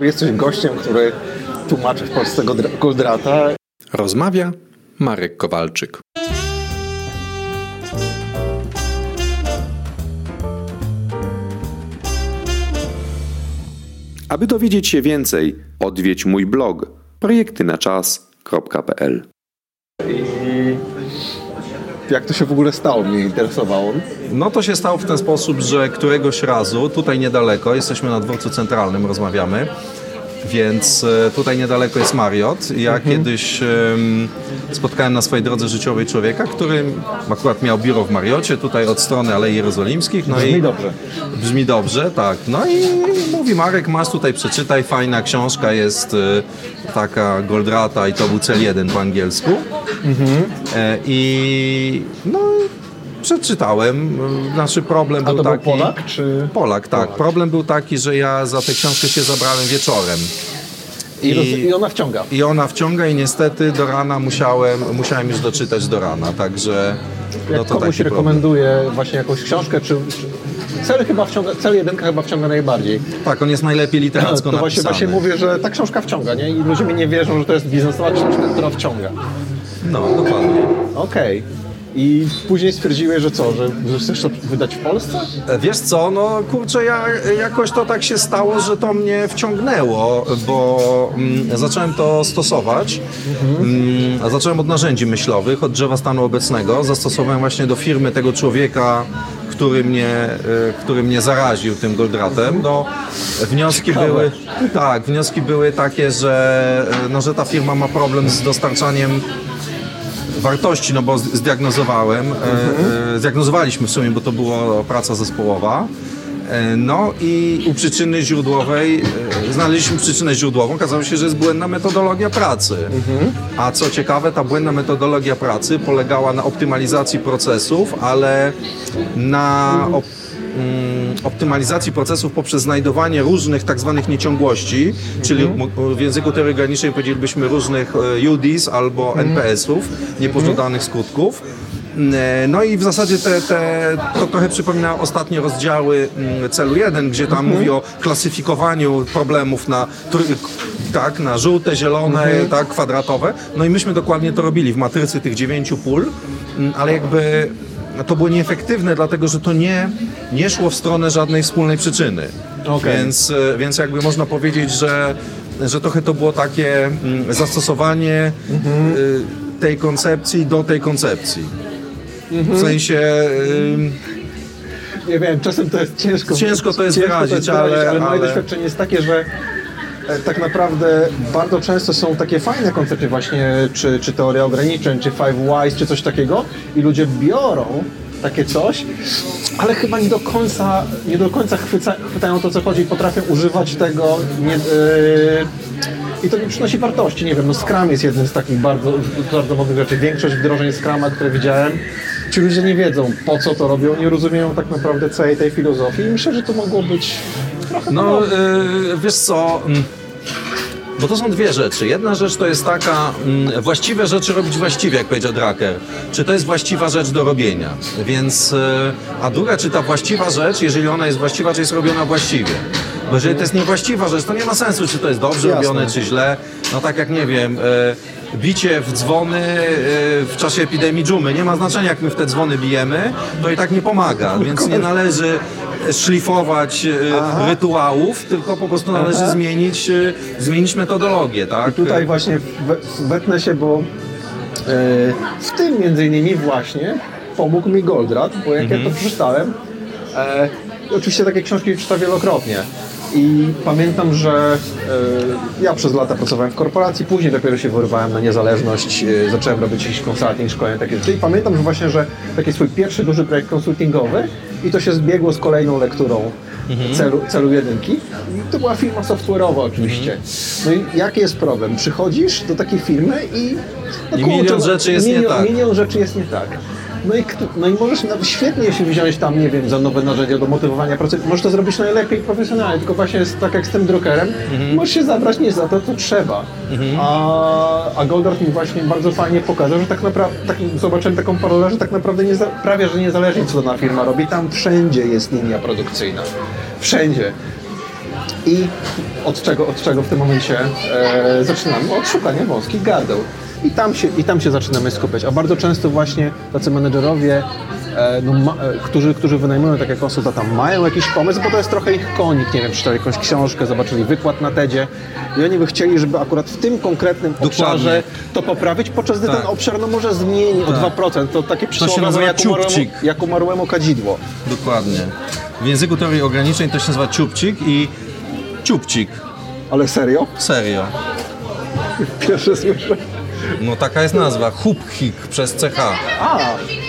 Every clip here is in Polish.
Jesteś gościem, który tłumaczy w Polsce Goldrata. Rozmawia Marek Kowalczyk. Aby dowiedzieć się więcej, odwiedź mój blog projektynaczas.pl I jak to się w ogóle stało, mnie interesowało. No to się stało w ten sposób, że któregoś razu, tutaj niedaleko, jesteśmy na dworcu centralnym, rozmawiamy, więc e, tutaj niedaleko jest Mariot. Ja mhm. kiedyś um, spotkałem na swojej drodze życiowej człowieka, który akurat miał biuro w Mariocie, tutaj od strony Alei Jerozolimskich. No brzmi i, dobrze. Brzmi dobrze, tak. No i mówi Marek, masz tutaj, przeczytaj, fajna książka jest e, taka Goldrata i to był cel jeden po angielsku. Mhm. E, I no przeczytałem. Nasz problem był to taki. Był Polak czy. Polak, tak. Polak. Problem był taki, że ja za tę książkę się zabrałem wieczorem. I, I, ona wciąga. I ona wciąga i niestety do rana musiałem, musiałem już doczytać do rana, także... Jak no to komuś rekomenduje problem. właśnie jakąś książkę, czy, czy cel chyba wciąga, cel jedynka chyba wciąga najbardziej. Tak, on jest najlepiej literacko to właśnie, właśnie mówię, że ta książka wciąga, nie? I ludzie mi nie wierzą, że to jest biznesowa książka, która wciąga. No, dokładnie. Okej. Okay. I później stwierdziłeś, że co, że, że chcesz to wydać w Polsce? E, wiesz co, no kurczę, ja, jakoś to tak się stało, że to mnie wciągnęło, bo mm, zacząłem to stosować. Mhm. Mm, zacząłem od narzędzi myślowych, od drzewa stanu obecnego. Zastosowałem właśnie do firmy tego człowieka, który mnie, e, który mnie zaraził tym goldratem. No, wnioski Ciekawe. były, tak, wnioski były takie, że, e, no, że ta firma ma problem z dostarczaniem wartości, no bo zdiagnozowałem, e, mhm. zdiagnozowaliśmy w sumie, bo to była praca zespołowa. E, no i u przyczyny źródłowej znaleźliśmy przyczynę źródłową. Okazało się, że jest błędna metodologia pracy. A co ciekawe, ta błędna metodologia pracy polegała na optymalizacji procesów, ale na optymalizacji procesów poprzez znajdowanie różnych tak zwanych nieciągłości, czyli mhm. w języku teorii granicznej powiedzielibyśmy różnych e, UDs albo mhm. NPS-ów, niepożądanych skutków. Mm, e, no i w zasadzie te, te, to trochę przypomina ostatnie rozdziały mm, celu 1, gdzie tam mhm. mówi o klasyfikowaniu problemów na tak, na żółte, zielone, mhm. tak, kwadratowe. No i myśmy dokładnie to robili w matrycy tych dziewięciu pól, ale jakby to było nieefektywne, dlatego że to nie, nie szło w stronę żadnej wspólnej przyczyny. Okay. Więc, e, więc jakby można powiedzieć, że, że trochę to było takie mm, zastosowanie mhm. E, tej koncepcji do tej koncepcji. Mhm. W sensie... Nie wiem, czasem to jest ciężko. Ciężko to jest ciężko wyrazić, to jest wyrazić ale, ale moje ale... doświadczenie jest takie, że E, tak naprawdę bardzo często są takie fajne koncepty właśnie, czy, czy teoria ograniczeń, czy Five Whys, czy coś takiego i ludzie biorą takie coś, ale chyba nie do końca, nie do końca chwyca, chwytają to, co chodzi i potrafią używać tego nie, yy, i to nie przynosi wartości. Nie wiem, no Scrum jest jeden z takich bardzo, bardzo mocnych rzeczy. Większość wdrożeń Scruma, które widziałem, ci ludzie nie wiedzą, po co to robią, nie rozumieją tak naprawdę całej tej filozofii i myślę, że to mogło być trochę No, yy, wiesz co... Bo to są dwie rzeczy. Jedna rzecz to jest taka, mm, właściwe rzeczy robić właściwie, jak powiedział Drucker. Czy to jest właściwa rzecz do robienia? Więc, e, a druga, czy ta właściwa rzecz, jeżeli ona jest właściwa, czy jest robiona właściwie? Bo jeżeli to jest niewłaściwa rzecz, to nie ma sensu, czy to jest dobrze Jasne. robione, czy źle. No tak jak, nie wiem, e, bicie w dzwony e, w czasie epidemii dżumy. Nie ma znaczenia, jak my w te dzwony bijemy, to i tak nie pomaga, więc nie należy szlifować e, Aha. rytuałów, tylko po prostu należy zmienić, e, zmienić metodologię, tak? I tutaj właśnie wetnę się, bo e, w tym między innymi właśnie pomógł mi Goldratt, bo jak mhm. ja to przeczytałem, oczywiście takie książki czytam wielokrotnie, i pamiętam, że y, ja przez lata pracowałem w korporacji, później dopiero się wyrwałem na niezależność, y, zacząłem robić jakiś konsulting, szkolenie takie rzeczy. I pamiętam, że właśnie, że taki swój pierwszy duży projekt konsultingowy i to się zbiegło z kolejną lekturą mhm. celu, celu jedynki. I to była firma software'owa oczywiście. Mhm. No i jaki jest problem? Przychodzisz do takiej firmy i... No, I milion rzeczy jest milion, nie tak. Milion rzeczy jest nie tak. No i, no i możesz świetnie się wziąć tam, nie wiem, za nowe narzędzia do motywowania procesu. Możesz to zrobić najlepiej profesjonalnie, tylko właśnie jest tak jak z tym drukerem, mhm. możesz się zabrać nie za to, co trzeba. Mhm. A, a Goldart mi właśnie bardzo fajnie pokazał, że tak naprawdę, tak, zobaczyłem taką parolę, że tak naprawdę nie, prawie, że niezależnie co dana firma robi, tam wszędzie jest linia produkcyjna. Wszędzie. I od czego, od czego w tym momencie e, zaczynamy? Od szukania wąskich gardeł. I tam, się, I tam się zaczynamy skupiać. A bardzo często właśnie tacy menedżerowie, e, no, ma, e, którzy, którzy wynajmują takie konsultanta, mają jakiś pomysł, bo to jest trochę ich konik, nie wiem, przeczytali jakąś książkę, zobaczyli wykład na TEDzie i oni by chcieli, żeby akurat w tym konkretnym obszarze to poprawić, podczas gdy Tak. ten obszar no, może zmieni o 2%. To takie przysłowie nazywa jak umarłemu, jak umarłemu kadzidło. Dokładnie. W języku teorii ograniczeń to się nazywa ciupcik i ciupcik. Ale serio? Serio. Pierwsze słyszę. No taka jest nazwa. Hupchik przez CH. A,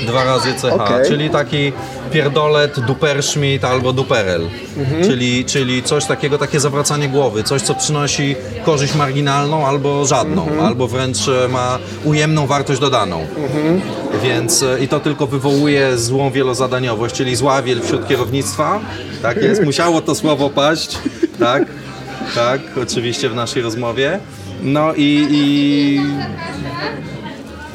Dwa razy CH. Okej. Czyli taki pierdolet, duperschmidt albo duperel. Mhm. Czyli, czyli coś takiego, takie zawracanie głowy. Coś, co przynosi korzyść marginalną albo żadną. Mhm. Albo wręcz e, ma ujemną wartość dodaną. Mhm. Więc e, i to tylko wywołuje złą wielozadaniowość, czyli zła wiel wśród kierownictwa. Tak jest, musiało to słowo paść. Tak, tak, oczywiście w naszej rozmowie. No i, i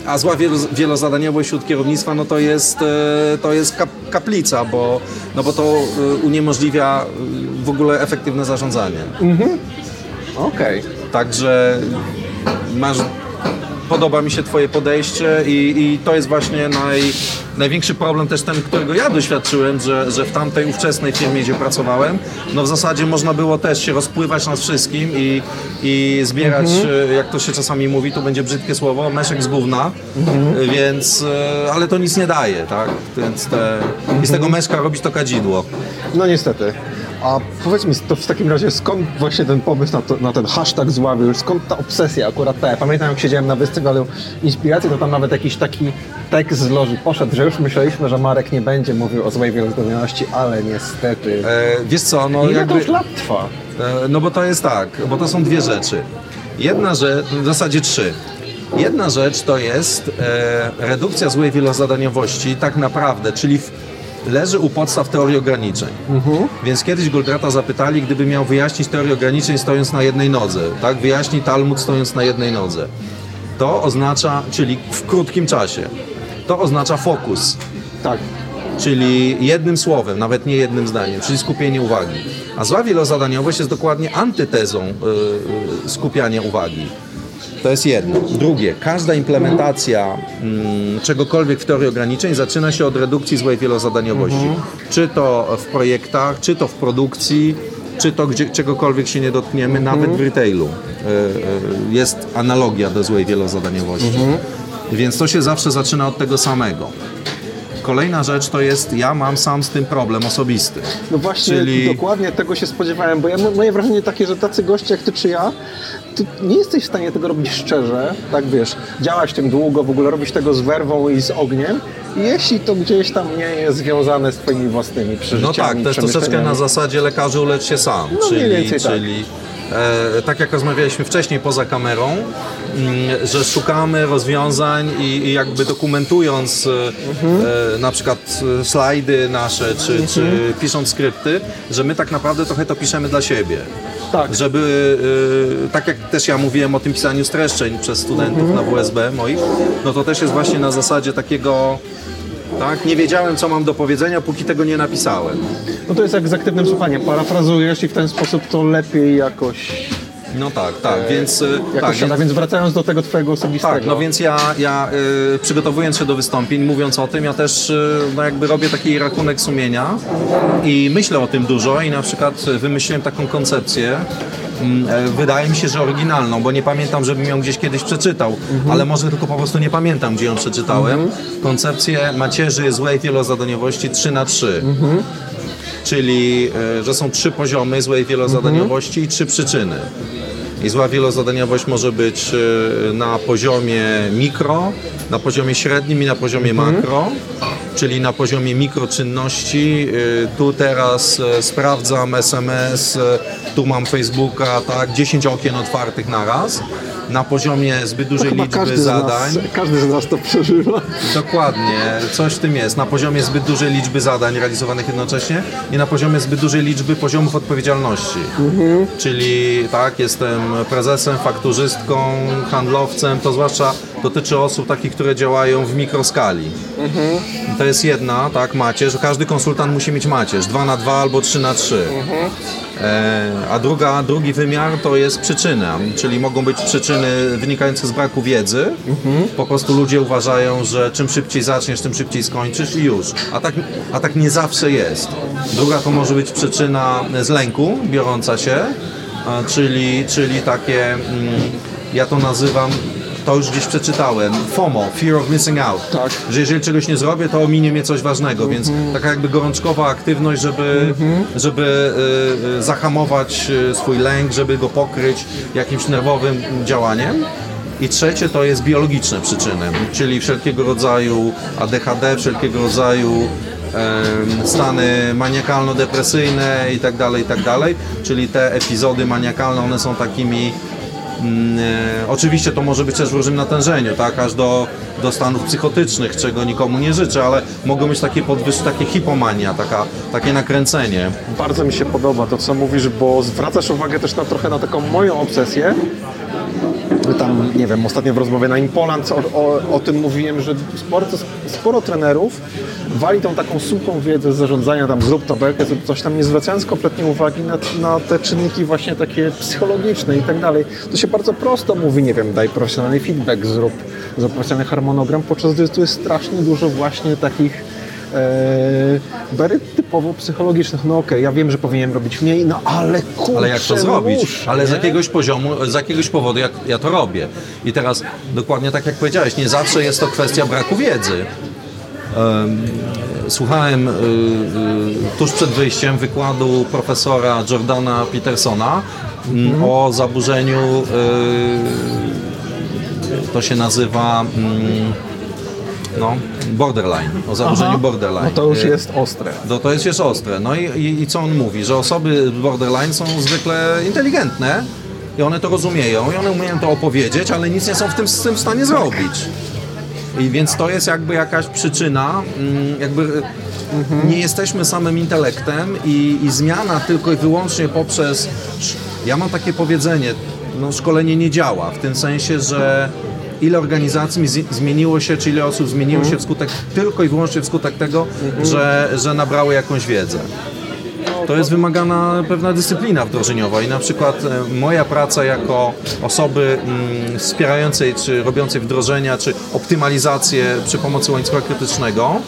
a zła wielo- wielozadaniowość wśród kierownictwa, no to jest, e, to jest kap, kaplica, bo, no bo to e, uniemożliwia e, w ogóle efektywne zarządzanie. okej. Także masz, podoba mi się Twoje podejście i, i to jest właśnie naj, największy problem też ten, którego ja doświadczyłem, że, że w tamtej ówczesnej firmie, gdzie pracowałem, no w zasadzie można było też się rozpływać nas wszystkim i, i zbierać, e, jak to się czasami mówi, to będzie brzydkie słowo, meszek z gówna, e, więc, e, ale to nic nie daje, tak? Więc te, i z tego meszka robić to kadzidło. No niestety. A powiedz mi, to w takim razie skąd właśnie ten pomysł na, to, na ten hashtag zławy, już skąd ta obsesja akurat ta? Ja pamiętam jak siedziałem na festiwalu inspiracji, to tam nawet jakiś taki tekst z loży poszedł, że już myśleliśmy, że Marek nie będzie mówił o złej wielozdolności, ale niestety. E, wiesz co, no Ile to jakby... już lat trwa? E, No bo to jest tak, bo to są dwie rzeczy. Jedna rzecz, w zasadzie trzy. Jedna rzecz to jest e, redukcja złej wielozadaniowości tak naprawdę, czyli w, leży u podstaw teorii ograniczeń. Więc kiedyś Goldrata zapytali, gdyby miał wyjaśnić teorię ograniczeń stojąc na jednej nodze, tak? Wyjaśni Talmud stojąc na jednej nodze. To oznacza, czyli w krótkim czasie, to oznacza fokus Tak. czyli jednym słowem, nawet nie jednym zdaniem, czyli skupienie uwagi. A zła wielozadaniowość jest dokładnie antytezą y, y, skupiania uwagi. To jest jedno. Drugie, każda implementacja mm, czegokolwiek w teorii ograniczeń zaczyna się od redukcji złej wielozadaniowości. Czy to w projektach, czy to w produkcji, czy to gdzie, czegokolwiek się nie dotkniemy, nawet w retailu. Y, y, jest analogia do złej wielozadaniowości. Więc to się zawsze zaczyna od tego samego. Kolejna rzecz to jest, ja mam sam z tym problem osobisty. No właśnie, Czyli- dokładnie tego się spodziewałem, bo ja, moje wrażenie takie, że tacy goście jak ty czy ja, ty nie jesteś w stanie tego robić szczerze, tak wiesz, działać tym długo, w ogóle robić tego z werwą i z ogniem, jeśli to gdzieś tam nie jest związane z twoimi własnymi przeżyciami, No tak, to jest troszeczkę na zasadzie lekarzu ulecz się sam. No, mniej czyli, więcej tak. E, tak jak rozmawialiśmy wcześniej poza kamerą, mm, że szukamy rozwiązań i, jakby dokumentując e, Mhm. e, na przykład slajdy nasze, czy, Mhm. czy pisząc skrypty, że my tak naprawdę trochę to piszemy dla siebie. Tak. Żeby, tak jak też ja mówiłem o tym pisaniu streszczeń przez studentów Mhm. na WSB moich, no to też jest właśnie na zasadzie takiego tak? Nie wiedziałem, co mam do powiedzenia, póki tego nie napisałem. No to jest jak z aktywnym słuchaniem, parafrazujesz i w ten sposób to lepiej jakoś, No tak, tak, więc... y, jakoś tak, siada, więc, więc wracając do tego twojego osobistego. tak, no więc ja, ja y, przygotowując się do wystąpień, mówiąc o tym, ja też y, no jakby robię taki rachunek sumienia i myślę o tym dużo i na przykład wymyśliłem taką koncepcję, e, wydaje mi się, że oryginalną, bo nie pamiętam, żebym ją gdzieś kiedyś przeczytał, ale może tylko po prostu nie pamiętam, gdzie ją przeczytałem. Koncepcję macierzy złej wielozadaniowości 3 na 3 czyli e, że są trzy poziomy złej wielozadaniowości i trzy przyczyny. I zła wielozadaniowość może być e, na poziomie mikro, na poziomie średnim i na poziomie makro, czyli na poziomie mikroczynności. e, Tu teraz e, sprawdzam SMS, e, tu mam Facebooka, tak, 10 okien otwartych na raz. Na poziomie zbyt dużej liczby każdy z, zadań. nas, każdy z nas to przeżywa. Dokładnie, coś w tym jest. Na poziomie zbyt dużej liczby zadań realizowanych jednocześnie i na poziomie zbyt dużej liczby poziomów odpowiedzialności. Czyli tak, jestem prezesem, fakturzystką, handlowcem, to zwłaszcza dotyczy osób takich, które działają w mikroskali. To jest jedna, tak, macierz. Każdy konsultant musi mieć macierz, 2 na 2 albo 3 na 3. E, A druga, drugi wymiar to jest przyczyna, czyli mogą być przyczyny wynikające z braku wiedzy. Po prostu ludzie uważają, że czym szybciej zaczniesz, tym szybciej skończysz i już. A tak, a tak nie zawsze jest. Druga to może być przyczyna z lęku biorąca się, a, czyli, czyli takie, mm, ja to nazywam, to już gdzieś przeczytałem, FOMO, Fear of Missing Out. Tak. Że jeżeli czegoś nie zrobię, to ominie mnie coś ważnego, więc taka jakby gorączkowa aktywność, żeby, żeby y, y, zahamować y, swój lęk, żeby go pokryć jakimś nerwowym działaniem. I trzecie to jest biologiczne przyczyny, czyli wszelkiego rodzaju ADHD, wszelkiego rodzaju stany maniakalno-depresyjne i tak dalej, i tak dalej. Czyli te epizody maniakalne, one są takimi Oczywiście to może być też w różnym natężeniu, tak, aż do, do stanów psychotycznych, czego nikomu nie życzę, ale mogą być takie podwyż, takie hipomania, taka, takie nakręcenie. Bardzo mi się podoba to, co mówisz, bo zwracasz uwagę też na trochę na taką moją obsesję. Tam, nie wiem, ostatnio w rozmowie na Impoland o, o, o tym mówiłem, że sporo, sporo trenerów wali tą taką suchą wiedzę z zarządzania, tam zrób tabelkę, zrób coś tam, nie zwracając kompletnie uwagi na, na te czynniki właśnie takie psychologiczne i tak dalej. To się bardzo prosto mówi, nie wiem, daj profesjonalny feedback, zrób, profesjonalny harmonogram, podczas gdy tu jest strasznie dużo właśnie takich e, typowo psychologicznych. No okej, ja wiem, że powinienem robić mniej, no ale kurczę, Ale jak to no zrobić? muszę, Ale z nie? jakiegoś poziomu, z jakiegoś powodu jak ja to robię. I teraz dokładnie tak jak powiedziałeś, nie zawsze jest to kwestia braku wiedzy. Em, Słuchałem y, y, tuż przed wyjściem wykładu profesora Jordana Petersona mm, o zaburzeniu, y, to się nazywa mm, no, borderline, o zaburzeniu Aha. borderline. No to już Y, jest ostre. no to jest już ostre. No i, i, i co on mówi? Że osoby borderline są zwykle inteligentne i one to rozumieją i one umieją to opowiedzieć, ale nic nie są w tym, z tym w stanie zrobić. I więc to jest jakby jakaś przyczyna, mm, jakby nie jesteśmy samym intelektem i, i zmiana tylko i wyłącznie poprzez... Ja mam takie powiedzenie, no szkolenie nie działa, w tym sensie, że ile organizacji zmieniło się, czy ile osób zmieniło się wskutek, tylko i wyłącznie wskutek tego, że, że nabrały jakąś wiedzę. To jest wymagana pewna dyscyplina wdrożeniowa i na przykład e, moja praca jako osoby mm, wspierającej czy robiącej wdrożenia czy optymalizację przy pomocy łańcucha krytycznego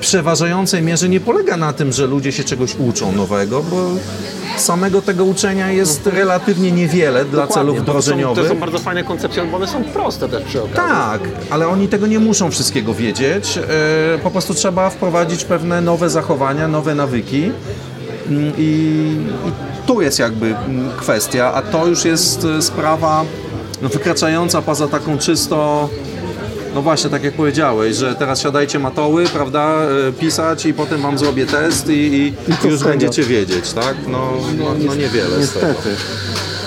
przeważającej mierze nie polega na tym, że ludzie się czegoś uczą nowego, bo samego tego uczenia jest relatywnie niewiele dla celów Dokładnie, bo to są- wdrożeniowych. To są bardzo fajne koncepcje, bo one są proste też przy okazji. Tak, ale oni tego nie muszą wszystkiego wiedzieć. E, Po prostu trzeba wprowadzić pewne nowe zachowania, nowe nawyki. Mm, I, i tu jest jakby mm, kwestia, a to już jest e, sprawa no, wykraczająca poza taką czysto. No właśnie, tak jak powiedziałeś, że teraz siadajcie matoły, prawda, e, pisać i potem wam zrobię test i, i, już będziecie wiedzieć, tak? No, no, no niewiele. Niestety.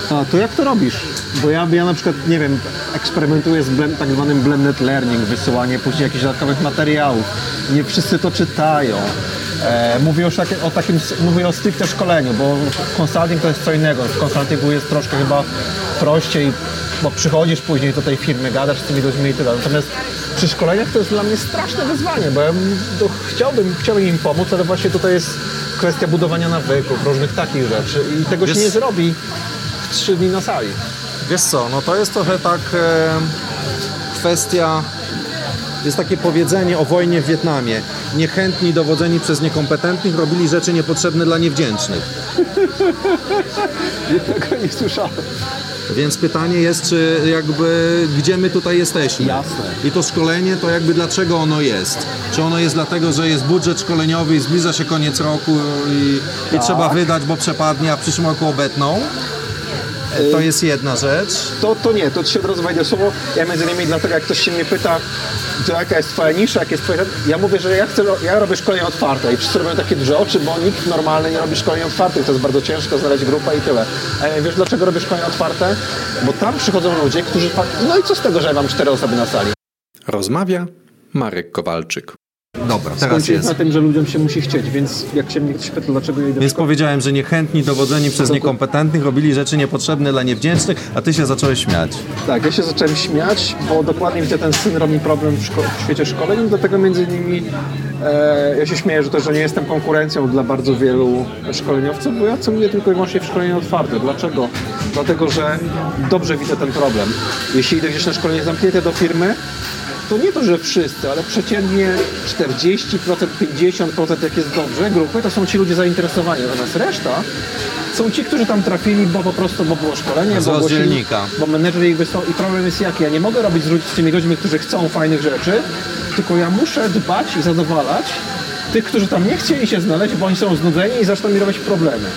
A to jak to robisz? Bo ja, ja na przykład, nie wiem, eksperymentuję z blend, tak zwanym blended learning, wysyłanie później jakichś dodatkowych materiałów. Nie wszyscy to czytają. E, mówię już o takim, mówię o stricte szkoleniu, bo consulting to jest co innego. W consultingu jest troszkę chyba prościej, bo przychodzisz później do tej firmy, gadasz z tymi ludźmi i tyle. Natomiast przy szkoleniach to jest dla mnie straszne wyzwanie, bo ja chciałbym, chciałbym im pomóc, ale właśnie tutaj jest kwestia budowania nawyków, różnych takich rzeczy i tego się Wiesz- nie zrobi w trzy dni na sali. Wiesz co, no to jest trochę tak e, kwestia, jest takie powiedzenie o wojnie w Wietnamie. Niechętni dowodzeni przez niekompetentnych robili rzeczy niepotrzebne dla niewdzięcznych. Tego nie słyszałem. Więc pytanie jest, czy jakby gdzie my tutaj jesteśmy. Jasne. I to szkolenie, to jakby dlaczego ono jest? Czy ono jest dlatego, że jest budżet szkoleniowy i zbliża się koniec roku i, i Tak. trzeba wydać, bo przepadnie, a w przyszłym roku obetną? To jest jedna rzecz. To, to nie, to się od razu wejdę słowo. Ja między innymi dlatego, jak ktoś się mnie pyta, to jaka jest twoja nisza, jak jest twoja... Ja mówię, że ja, chcę, ja robię szkolenia otwarte i wszyscy robią takie duże oczy, bo nikt normalny nie robi szkoleń otwartych. To jest bardzo ciężko znaleźć grupę i tyle. A ja wiesz, dlaczego robię szkolenia otwarte? Bo tam przychodzą ludzie, którzy... No i co z tego, że ja mam cztery osoby na sali? Rozmawia Marek Kowalczyk. Dobra, teraz jest. na tym, że ludziom się musi chcieć, więc jak się mnie ktoś pyta, dlaczego ja idę Więc powiedziałem, że niechętni dowodzeni przez niekompetentnych robili rzeczy niepotrzebne dla niewdzięcznych, a ty się zacząłeś śmiać. Tak, ja się zacząłem śmiać, bo dokładnie widzę ten syndrom i problem w, w świecie szkoleń, dlatego między innymi E, ja się śmieję, że też, że nie jestem konkurencją dla bardzo wielu szkoleniowców, bo ja celuję tylko i wyłącznie w szkolenie otwarte. Dlaczego? Dlatego, że dobrze widzę ten problem. Jeśli idę gdzieś na szkolenie zamknięte do firmy, to nie to, że wszyscy, ale przeciętnie 40%, 50% jak jest dobrze grupy, to są ci ludzie zainteresowani. Natomiast reszta są ci, którzy tam trafili, bo po prostu bo było szkolenie, bo, ogłosili- rozdzielnika. bo menedżer ich wysłał. I problem jest jaki? Ja nie mogę robić z tymi ludźmi, którzy chcą fajnych rzeczy, tylko ja muszę dbać i zadowalać tych, którzy tam nie chcieli się znaleźć, bo oni są znudzeni i zaczną mi robić problemy.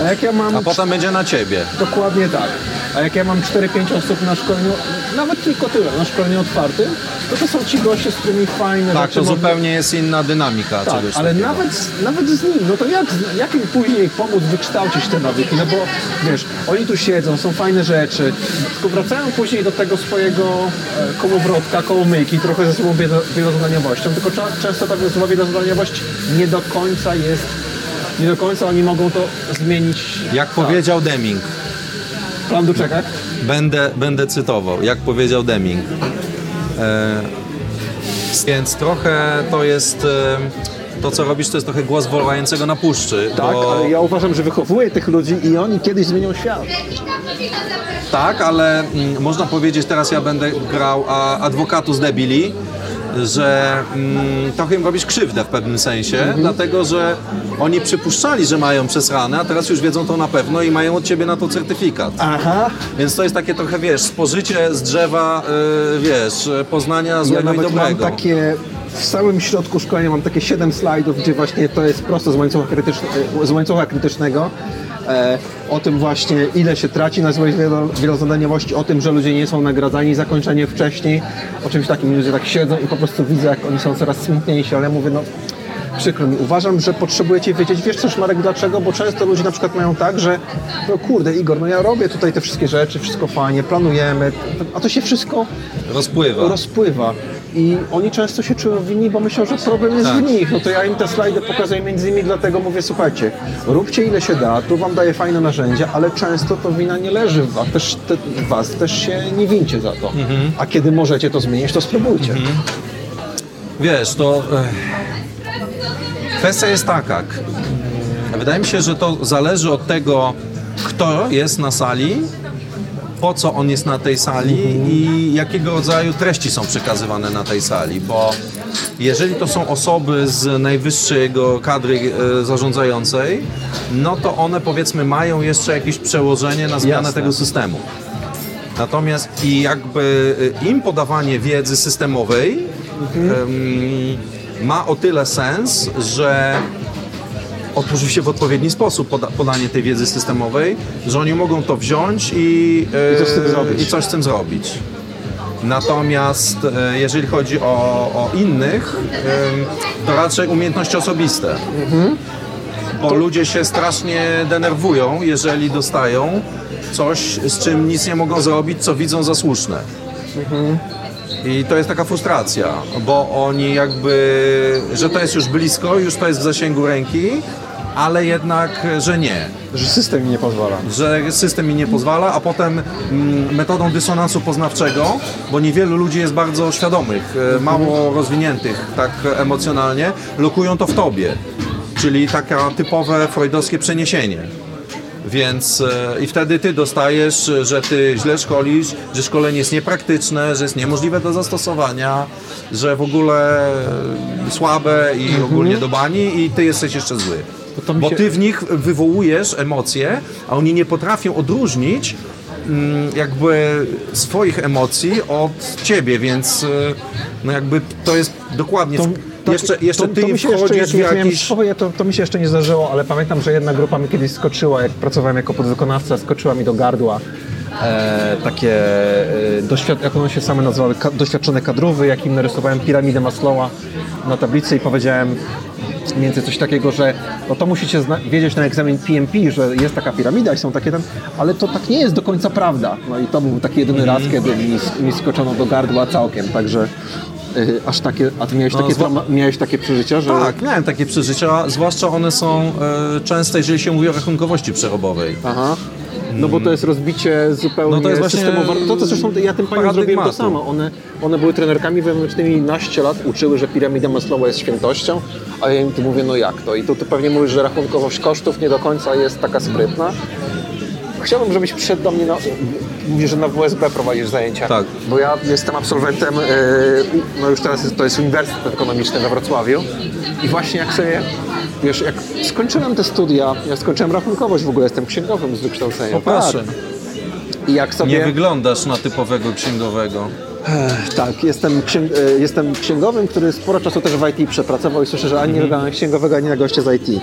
A jak ja mam A potem będzie na ciebie. Dokładnie tak. A jak ja mam 4-5 osób na szkoleniu, nawet tylko tyle, na szkoleniu otwartym, to to są ci goście, z którymi fajne Tak, to można- zupełnie jest inna dynamika tak, czegoś ale takiego. nawet, nawet z nim, no to jak, jak im później pomóc wykształcić te nawyki? No bo wiesz, oni tu siedzą, są fajne rzeczy, tylko wracają później do tego swojego e, kołowrotka, kołomyjki, trochę ze sobą wielo- wielozadaniowością, tylko często ta słowa wielozadaniowość nie do końca jest, nie do końca oni mogą to zmienić. Jak tak. powiedział Deming, Plan Duczeka? będę, będę cytował, jak powiedział Deming. E, więc trochę to jest... E, to, co robisz, to jest trochę głos wołającego na puszczy. Tak, bo... ale ja uważam, że wychowuję tych ludzi i oni kiedyś zmienią świat. Tak, ale mm, można powiedzieć, teraz ja będę grał a, adwokatu z debili, że mm, trochę im robisz krzywdę w pewnym sensie, Mhm. dlatego że oni przypuszczali, że mają przesrane, a teraz już wiedzą to na pewno i mają od ciebie na to certyfikat. Aha. Więc to jest takie trochę, wiesz, spożycie z drzewa, y, wiesz, poznania Ja złego i nawet mam dobrego. takie, w samym środku szkolenia mam takie 7 slajdów, gdzie właśnie to jest prosto z łańcucha, krytyczne, z łańcucha krytycznego. E, o tym właśnie, ile się traci na złej wielo- wielozadaniowości, o tym, że ludzie nie są nagradzani za kończenie wcześniej. O czymś takim ludzie tak siedzą i po prostu widzę, jak oni są coraz smutniejsi, ale mówię, no przykro mi. Uważam, że potrzebujecie wiedzieć, wiesz coś Marek, dlaczego? Bo często ludzie na przykład mają tak, że no kurde Igor, no ja robię tutaj te wszystkie rzeczy, wszystko fajnie, planujemy, a to się wszystko Rozpływa. rozpływa. I oni często się czują winni, bo myślą, że problem jest Tak. w nich. No to ja im te slajdy pokazuję między innymi dlatego mówię, słuchajcie, róbcie ile się da, tu wam daję fajne narzędzia, ale często to wina nie leży w was, też, te, was, też się nie wincie za to. Mhm. A kiedy możecie to zmienić, to spróbujcie. Wiesz, to eh, kwestia jest taka. Wydaje mi się, że to zależy od tego, kto jest na sali, po co on jest na tej sali i jakiego rodzaju treści są przekazywane na tej sali, bo jeżeli to są osoby z najwyższego kadry e, zarządzającej, no to one powiedzmy mają jeszcze jakieś przełożenie na zmianę Jasne. tego systemu. Natomiast i jakby y, im podawanie wiedzy systemowej em, ma o tyle sens, że otworzy się w odpowiedni sposób poda podanie tej wiedzy systemowej, że oni mogą to wziąć i, e, I coś z tym zrobić. Natomiast e, jeżeli chodzi o, o innych, em, to raczej umiejętności osobiste. Bo ludzie się strasznie denerwują, jeżeli dostają coś, z czym nic nie mogą zrobić, co widzą za słuszne. I to jest taka frustracja, bo oni jakby, że to jest już blisko, już to jest w zasięgu ręki, ale jednak, że nie. Że system mi nie pozwala. Że system mi nie pozwala, a potem mm, metodą dysonansu poznawczego, bo niewielu ludzi jest bardzo świadomych, e, mało rozwiniętych tak emocjonalnie, lokują to w tobie. Czyli takie typowe freudowskie przeniesienie. Więc e, i wtedy ty dostajesz, że ty źle szkolisz, że szkolenie jest niepraktyczne, że jest niemożliwe do zastosowania, że w ogóle e, słabe i ogólnie do bani i ty jesteś jeszcze zły. To to mi Bo się- ty w nich wywołujesz emocje, a oni nie potrafią odróżnić mm, jakby swoich emocji od ciebie, więc e, no jakby to jest dokładnie. W- jeszcze jeszcze ty im mi się jeszcze, jak, jakiś... to, to mi się jeszcze nie zdarzyło, ale pamiętam, że jedna grupa mi kiedyś skoczyła, jak pracowałem jako podwykonawca, skoczyła mi do gardła e, takie, e, doświad- jak one się same nazywały, ka- doświadczone kadrówy, jak im narysowałem piramidę Maslowa na tablicy i powiedziałem mniej więcej coś takiego, że no to musicie zna- wiedzieć na egzamin PMP, że jest taka piramida i są takie tam, ale to tak nie jest do końca prawda. No i to był taki jedyny raz, kiedy mi, mi skoczono do gardła całkiem, także aż takie, a ty miałeś, No, takie, zwa- trauma- miałeś takie przeżycia, że... Tak, miałem takie przeżycia, zwłaszcza one są e, częste, jeżeli się mówi o rachunkowości przerobowej. Aha. No bo to jest rozbicie zupełnie No to jest właśnie systemu. war- To, to zresztą ja tym paniom zrobiłem to samo. One, one były trenerkami wewnętrznymi naście lat, uczyły, że piramida Maslowa jest świętością, a ja im tu mówię, no jak to? I tu ty pewnie mówisz, że rachunkowość kosztów nie do końca jest taka sprytna. Chciałbym, żebyś przyszedł do mnie na... Mówisz, że na WSB prowadzisz zajęcia. Tak. Bo ja jestem absolwentem, e, no już teraz jest, to jest Uniwersytet Ekonomiczny we Wrocławiu. I właśnie jak sobie, wiesz, jak skończyłem te studia, ja skończyłem rachunkowość w ogóle, jestem księgowym z wykształcenia. O proszę. I jak sobie... Nie wyglądasz na typowego księgowego. Ech, Tak, jestem, księg, e, jestem księgowym, który sporo czasu też w IT przepracował i słyszę, że ani na księgowego, ani na gościa z IT.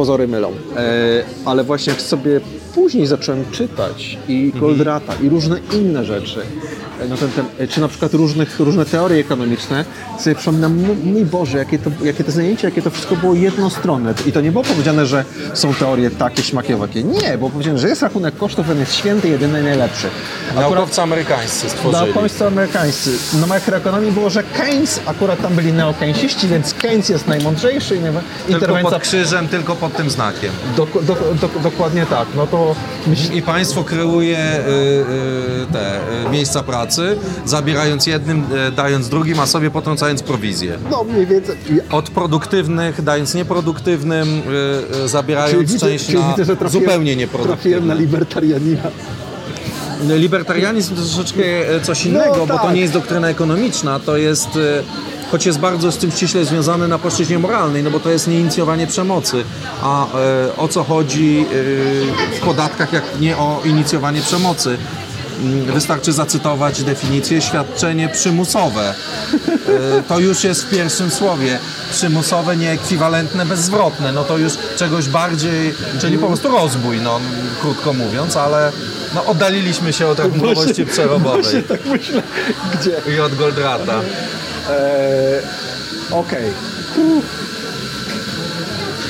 Pozory mylą. E, ale właśnie jak sobie później zacząłem czytać i Goldrata i różne inne rzeczy e, na ten temat, czy na przykład różnych, różne teorie ekonomiczne, sobie przypominam, m- mój Boże, jakie to, jakie to zajęcie, jakie to wszystko było jednostronne. I to nie było powiedziane, że są teorie takie, śmakie, owakie. Nie, było powiedziane, że jest rachunek kosztów, on jest święty, jedyny, najlepszy. Naukowcy amerykańscy stworzyli. Naukowcy amerykańscy. Na makroekonomii było, że Keynes, akurat tam byli neokeynesiści, więc Keynes jest najmądrzejszy Tylko interwencja... pod krzyżem, tylko pod tym znakiem. Dok- dok- dok- dokładnie tak. No to myśl... I państwo kreuje y, y, te y, miejsca pracy, zabierając jednym, dając drugim, a sobie potrącając prowizję. No mniej więcej... Od produktywnych, dając nieproduktywnym, zabierając widzę- część czyli na widzę, trafiłem, zupełnie trafiłem na nieproduktywne. libertarianina. Libertarianizm to troszeczkę e, coś innego, bo to tak. nie jest doktryna ekonomiczna, to jest, e, choć jest bardzo z tym ściśle związane na płaszczyźnie moralnej, no bo to jest nieinicjowanie przemocy. A e, o co chodzi e, w podatkach, jak nie o inicjowanie przemocy? Mm, Wystarczy zacytować definicję świadczenie przymusowe. E, To już jest w pierwszym słowie. Przymusowe, nieekwiwalentne, bezzwrotne. No to już czegoś bardziej, czyli po prostu rozbój, no krótko mówiąc, ale no, oddaliliśmy się od rachunkowości przerobowej Właśnie tak myślę. Gdzie? i od Goldrata. Eee, Okej. Uff.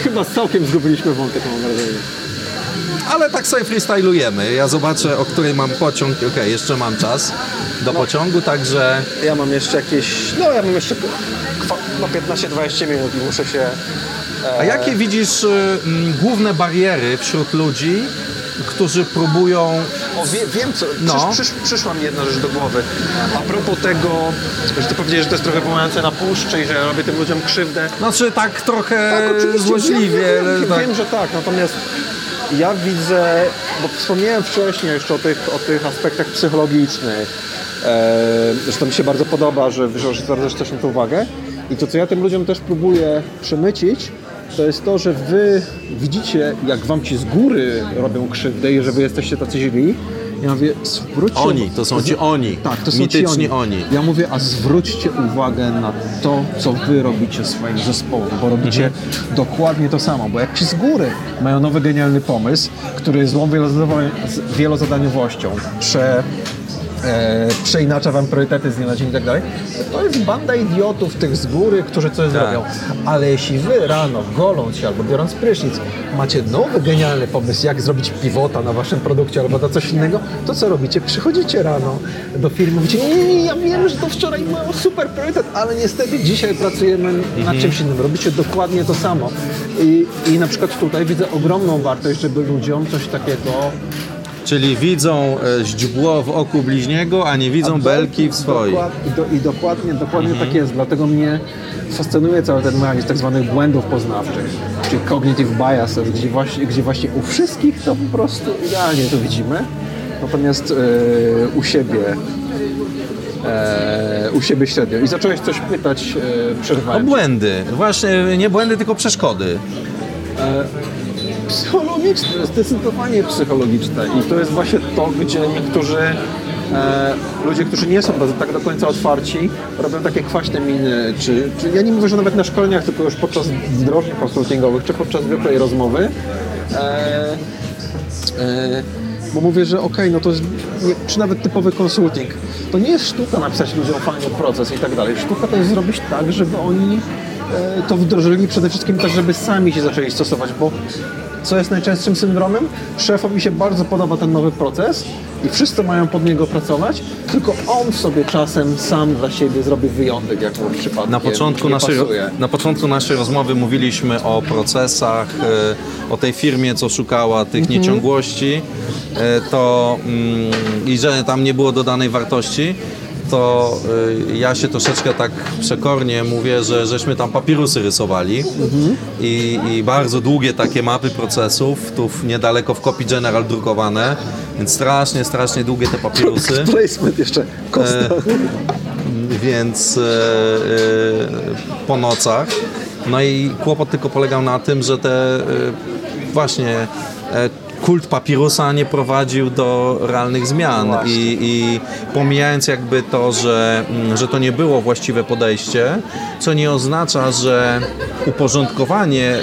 Chyba całkiem zgubiliśmy wątek, mam wrażenie. Ale tak sobie freestylujemy. Ja zobaczę, o której mam pociąg. Okej, jeszcze mam czas do pociągu, także Ja mam jeszcze jakieś, no ja mam jeszcze no 15-20 minut i muszę się... A jakie widzisz y, główne bariery wśród ludzi, którzy próbują. O, wie, wiem co, No. przysz, przysz, przyszła mi jedna rzecz do głowy. A propos tego, że ty powiedziałeś, że to jest trochę pomające na puszczy i że ja robię tym ludziom krzywdę. Znaczy tak trochę Tak, złośliwie, wiem, wiem, tak. wiem, że tak, natomiast ja widzę, bo wspomniałem wcześniej jeszcze o tych, o tych aspektach psychologicznych, e, że to mi się bardzo podoba, że, że zwracasz też na to uwagę i to, co ja tym ludziom też próbuję przemycić, to jest to, że wy widzicie, jak wam ci z góry robią krzywdę i że wy jesteście tacy źli. Ja mówię, zwróćcie... Oni, to są ci oni. Tak, to są Mityczni ci oni. Ja mówię, a zwróćcie uwagę na to, co wy robicie swoim zespołem, bo robicie Mhm. dokładnie to samo, bo jak ci z góry mają nowy genialny pomysł, który jest złą wielozadaniowością, prze, e, przeinacza wam priorytety z dnia na dzień i tak dalej, to jest banda idiotów tych z góry, którzy coś Tak. zrobią. Ale jeśli wy rano, goląc się albo biorąc prysznic, macie nowy genialny pomysł, jak zrobić pivota na waszym produkcie albo na coś innego, to co robicie? Przychodzicie rano do firmy, mówicie, nie, nie, ja wiem, że to wczoraj był super priorytet, ale niestety dzisiaj pracujemy nad czymś innym. Robicie dokładnie to samo. I, I na przykład tutaj widzę ogromną wartość, żeby ludziom coś takiego Czyli widzą e, źdźbło w oku bliźniego, a nie widzą A belki w swoim. I, do, I dokładnie, dokładnie tak jest. Dlatego mnie fascynuje cały ten mechanizm tak zwanych błędów poznawczych, czyli cognitive biases, gdzie właśnie, gdzie właśnie u wszystkich to po prostu idealnie to widzimy. Natomiast e, u siebie e, u siebie średnio. I zacząłeś coś pytać, e, O przerwałem. błędy. Właśnie nie błędy, tylko przeszkody. Psychologiczne, zdecydowanie psychologiczne. I to jest właśnie to, gdzie niektórzy e, ludzie, którzy nie są tak do końca otwarci, robią takie kwaśne miny, czy, czy ja nie mówię, że nawet na szkoleniach, tylko już podczas wdrożeń konsultingowych, czy podczas zwykłej rozmowy. E, e, bo mówię, że okej, no to jest, czy nawet typowy konsulting, to nie jest sztuka napisać ludziom fajny proces i tak dalej. Sztuka to jest zrobić tak, żeby oni e, to wdrożyli przede wszystkim tak, żeby sami się zaczęli stosować, bo co jest najczęstszym syndromem? Szefowi się bardzo podoba ten nowy proces i wszyscy mają pod niego pracować, tylko on sobie czasem sam dla siebie zrobi wyjątek, jak mu przypadkiem Na początku, naszej, pasuje. na początku naszej rozmowy mówiliśmy o procesach, e, o tej firmie, co szukała tych Mhm. nieciągłości e, to, mm, i że tam nie było dodanej wartości. To e, ja się troszeczkę tak przekornie mówię, że żeśmy tam papirusy rysowali Mhm. i, i bardzo długie takie mapy procesów, tu niedaleko w Copy General drukowane, więc strasznie, strasznie długie te papirusy. Placement jeszcze, kosta. więc e, e, po nocach. No i kłopot tylko polegał na tym, że te e, właśnie e, kult papirusa nie prowadził do realnych zmian Właśnie. I, i pomijając jakby to, że, mm, że to nie było właściwe podejście, co nie oznacza, że uporządkowanie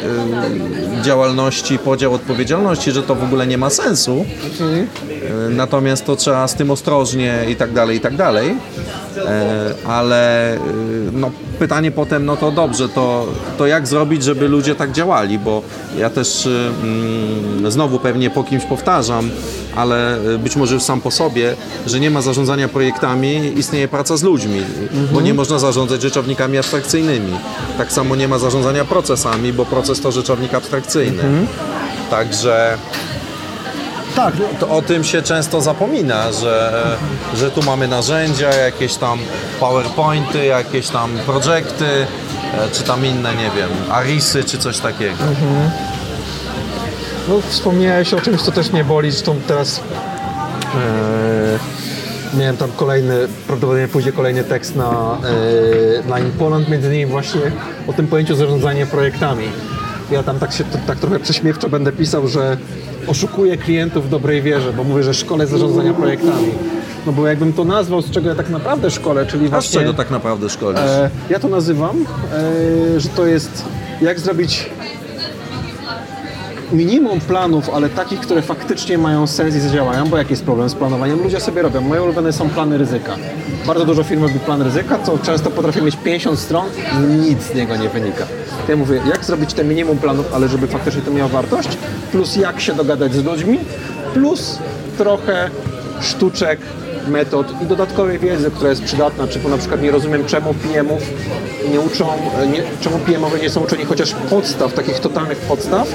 y, działalności, podział odpowiedzialności, że to w ogóle nie ma sensu, E, Natomiast to trzeba z tym ostrożnie i tak dalej, i tak dalej. E, Ale no, pytanie potem, no to dobrze, to, to jak zrobić, żeby ludzie tak działali? Bo ja też e, mm, znowu pewnie po kimś powtarzam, ale e, być może już sam po sobie, że nie ma zarządzania projektami, istnieje praca z ludźmi, bo nie można zarządzać rzeczownikami abstrakcyjnymi. Tak samo nie ma zarządzania procesami, bo proces to rzeczownik abstrakcyjny. Także Tak, to o tym się często zapomina, że, że tu mamy narzędzia, jakieś tam PowerPointy, jakieś tam projekty, e, czy tam inne, nie wiem, Arisy, czy coś takiego. No, wspomniałeś o czymś, co też mnie boli, zresztą teraz e, miałem tam kolejny, prawdopodobnie pójdzie kolejny tekst na, e, na Impoland, między innymi właśnie o tym pojęciu zarządzania projektami. Ja tam tak się to, tak trochę prześmiewczo będę pisał, że oszukuję klientów w dobrej wierze, bo mówię, że szkole zarządzania projektami. No bo jakbym to nazwał, z czego ja tak naprawdę szkole, czyli A z właśnie... czego tak naprawdę szkolisz? E, ja to nazywam, e, że to jest jak zrobić minimum planów, ale takich, które faktycznie mają sens i zadziałają, bo jaki jest problem z planowaniem? Ludzie sobie robią. Moje ulubione są plany ryzyka. Bardzo dużo firm robi plan ryzyka, co często potrafi mieć 50 stron i nic z niego nie wynika. To ja mówię, jak zrobić te minimum planów, ale żeby faktycznie to miało wartość, plus jak się dogadać z ludźmi, plus trochę sztuczek, metod i dodatkowej wiedzy, która jest przydatna, czy na przykład nie rozumiem czemu PM-ów nie uczą, nie, czemu PM-owie nie są uczeni chociaż podstaw, takich totalnych podstaw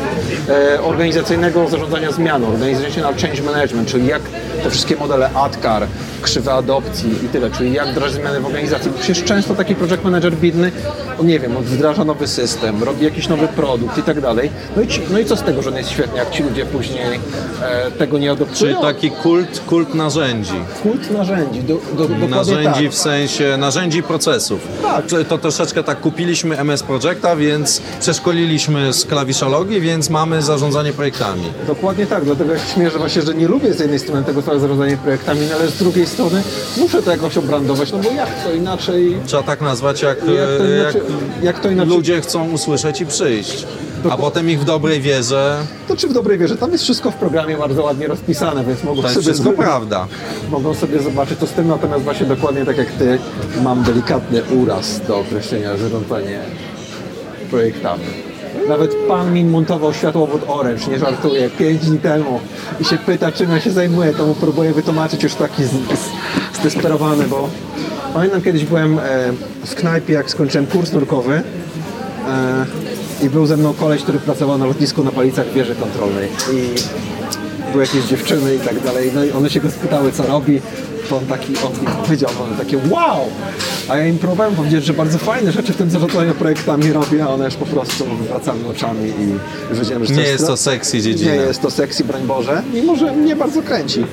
e, organizacyjnego zarządzania zmianą, organizational change management, czyli jak te wszystkie modele ADKAR, krzywe adopcji i tyle, czyli jak wdrażać zmiany w organizacji. Przecież często taki project manager biedny, on nie wiem, on wdraża nowy system, robi jakiś nowy produkt i tak dalej. No i, ci, no i co z tego, że on jest świetny, jak ci ludzie później e, tego nie Czyli adoptują? taki kult, kult narzędzi. Kult narzędzi, do, do, dokładnie Narzędzi tak. w sensie narzędzi procesów. Tak. To troszeczkę tak kupiliśmy MS Projecta, więc przeszkoliliśmy z klawiszologii, więc mamy zarządzanie projektami. Dokładnie tak, dlatego ja się śmieję, że właśnie, że nie lubię z jednej strony tego całego zarządzania projektami, no ale z drugiej strony muszę to jakoś obrandować, no bo jak to inaczej, Trzeba tak nazwać, jak, jak to e, inaczej, jak to inaczej ludzie chcą usłyszeć i przyjść. A potem ich w dobrej wierze, to czy w dobrej wierze, tam jest wszystko w programie bardzo ładnie rozpisane, więc mogą to jest sobie, wszystko prawda. mogą sobie zobaczyć to z tym, natomiast właśnie dokładnie tak jak ty, mam delikatny uraz do określenia zarządzanie projektami. Nawet pan mi montował światłowód Orange, nie żartuję, 5 dni temu i się pyta, czym ja się zajmuję, to mu próbuję wytłumaczyć już taki z, z, zdesperowany, bo pamiętam kiedyś byłem e, w knajpie, jak skończyłem kurs nurkowy e, i był ze mną koleś, który pracował na lotnisku na palicach wieży kontrolnej. I były jakieś dziewczyny i tak dalej, no i one się go spytały, co robi, to on taki, on powiedział, one takie wow! A ja im próbowałem powiedzieć, że bardzo fajne rzeczy w tym zarządzaniu projektami robi, a one już po prostu wracały oczami i wiedziałem, że Nie jest to sexy dziedzina. Nie jest to sexy, broń Boże, mimo że mnie bardzo kręci.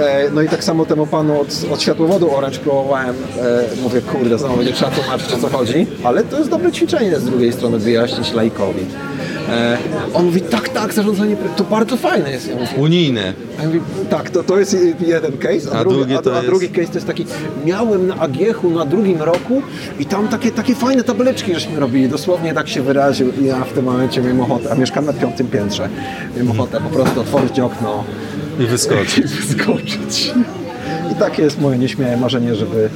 E, no i tak samo temu panu od, od światłowodu Orange próbowałem, e, mówię, kurde, znowu będzie trzeba tłumaczyć o co chodzi, ale to jest dobre ćwiczenie z drugiej strony, wyjaśnić laikowi. E, on mówi, tak, tak, zarządzanie, to bardzo fajne jest. Ja mówię, Unijne. a ja mówię, tak, to, to jest jeden case, a, A drugi, a, to a jest- drugi case to jest taki, miałem na Agiechu na drugim roku i tam takie, takie fajne tableczki żeśmy robili, dosłownie tak się wyraził i ja w tym momencie miałem ochotę, a mieszkam na piątym piętrze, miałem ochotę po prostu otworzyć okno I wyskoczy. i wyskoczyć takie jest moje nieśmiałe marzenie, żeby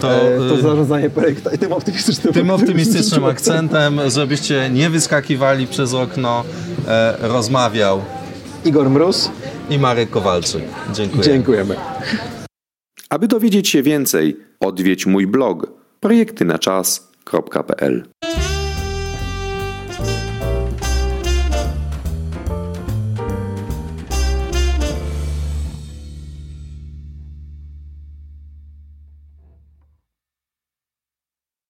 to, e, to y, zarządzanie projekta i tym optymistycznym, tym optymistycznym akcentem, żebyście nie wyskakiwali przez okno, e, rozmawiał Igor Mróz i Marek Kowalczyk. Dziękuję. Dziękujemy. Aby dowiedzieć się więcej, odwiedź mój blog projektynaczas.pl.